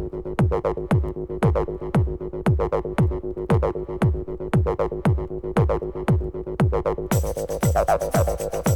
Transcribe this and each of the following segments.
Thank you.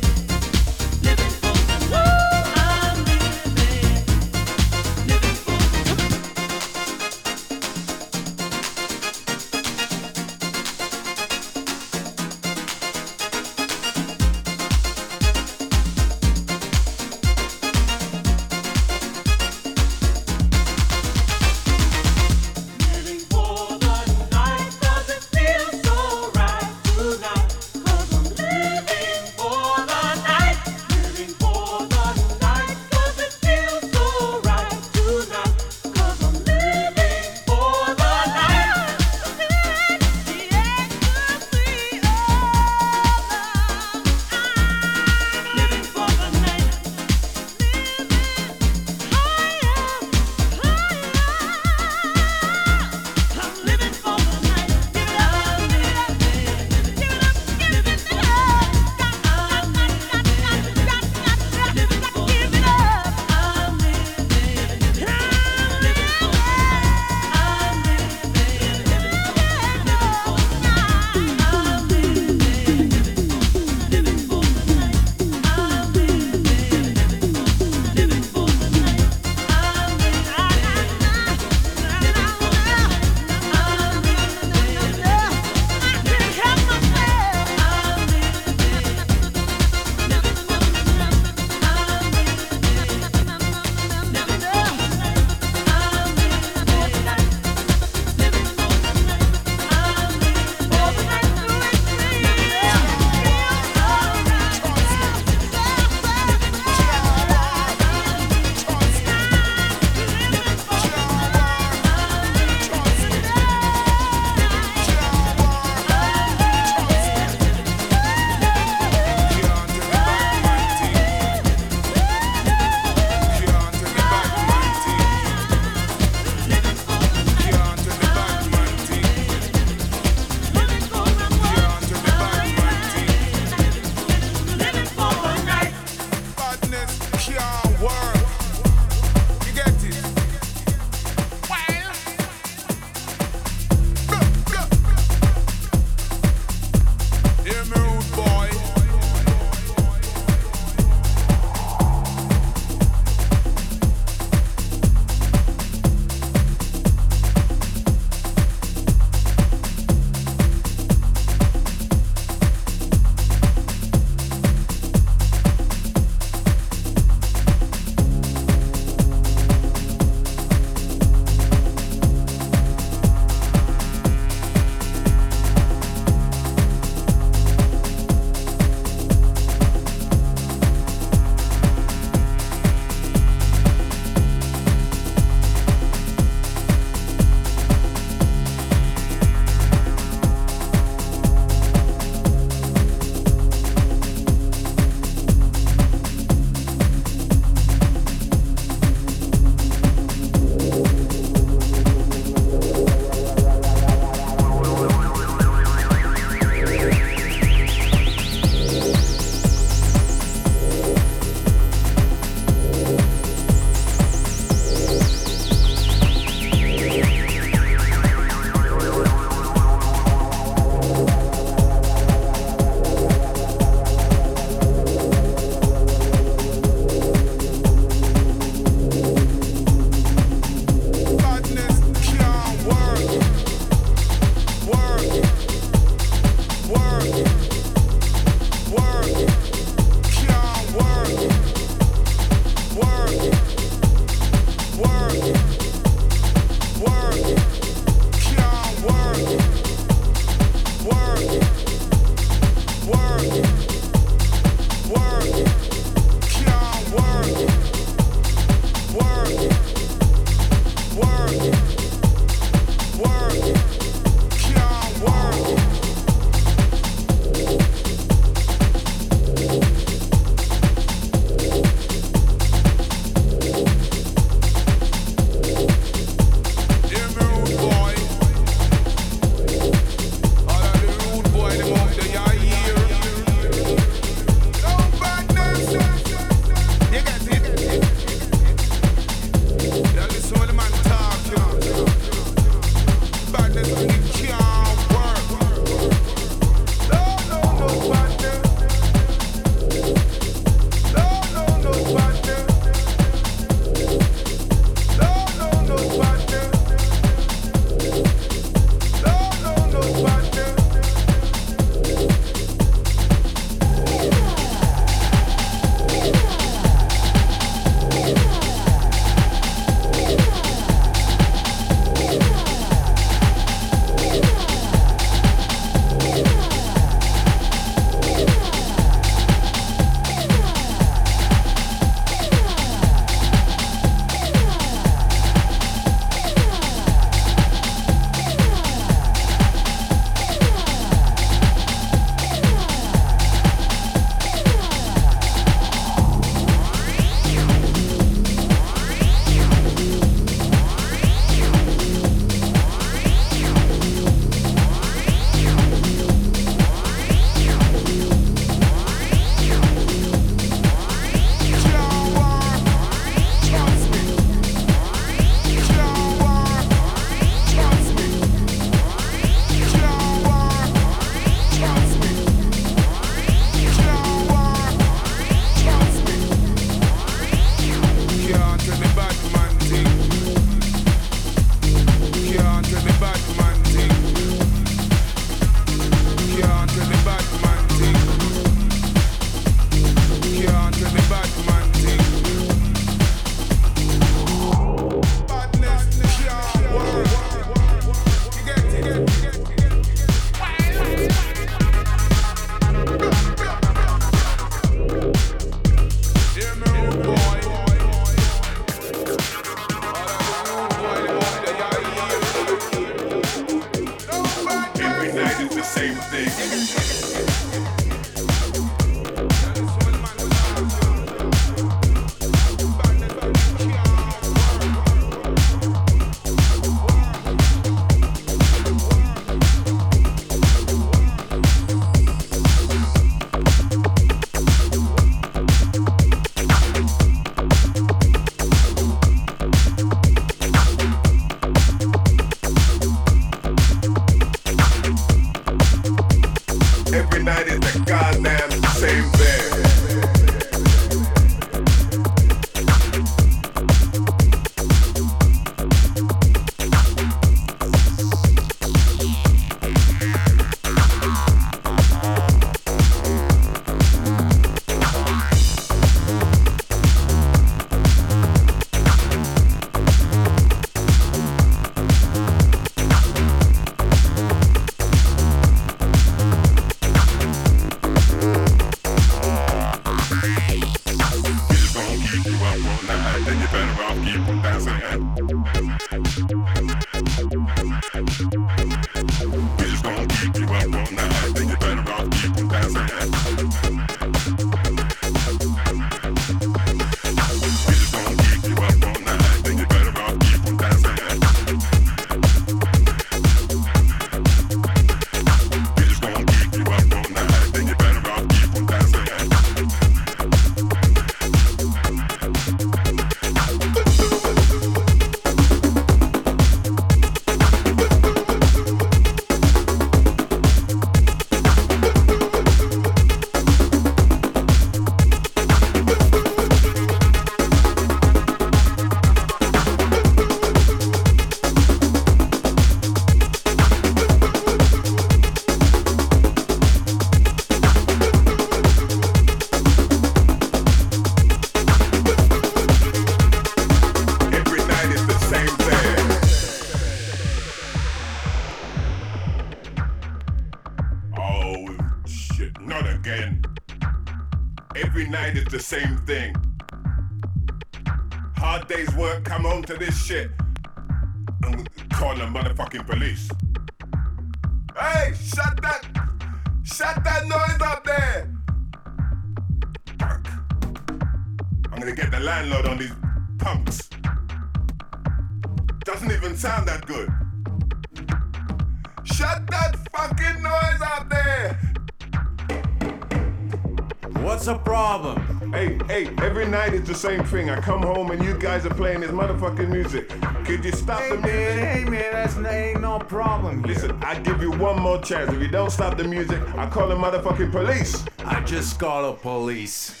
Same thing. I come home and you guys are playing this motherfucking music. Could you stop hey the music? Man, hey man, that's ain't no problem here. Listen, I give you one more chance. If you don't stop the music, I call the motherfucking police. I just call the police.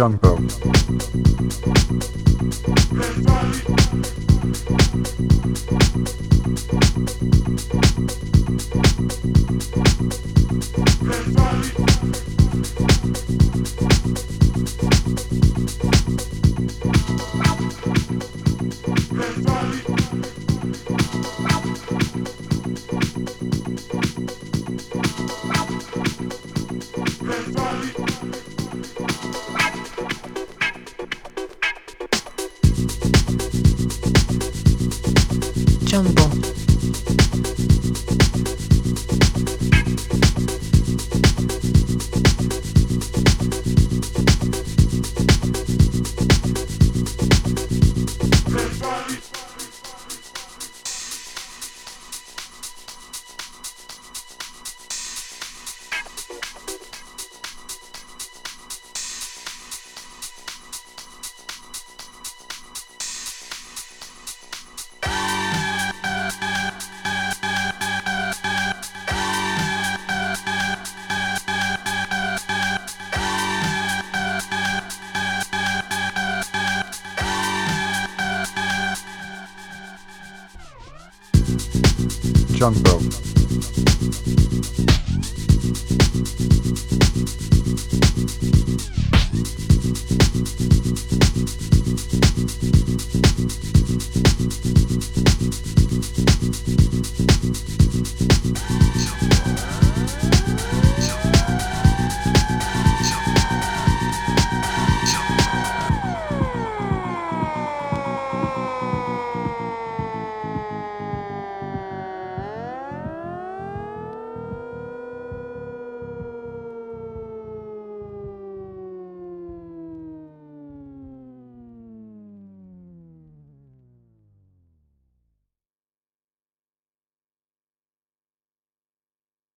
Jungle.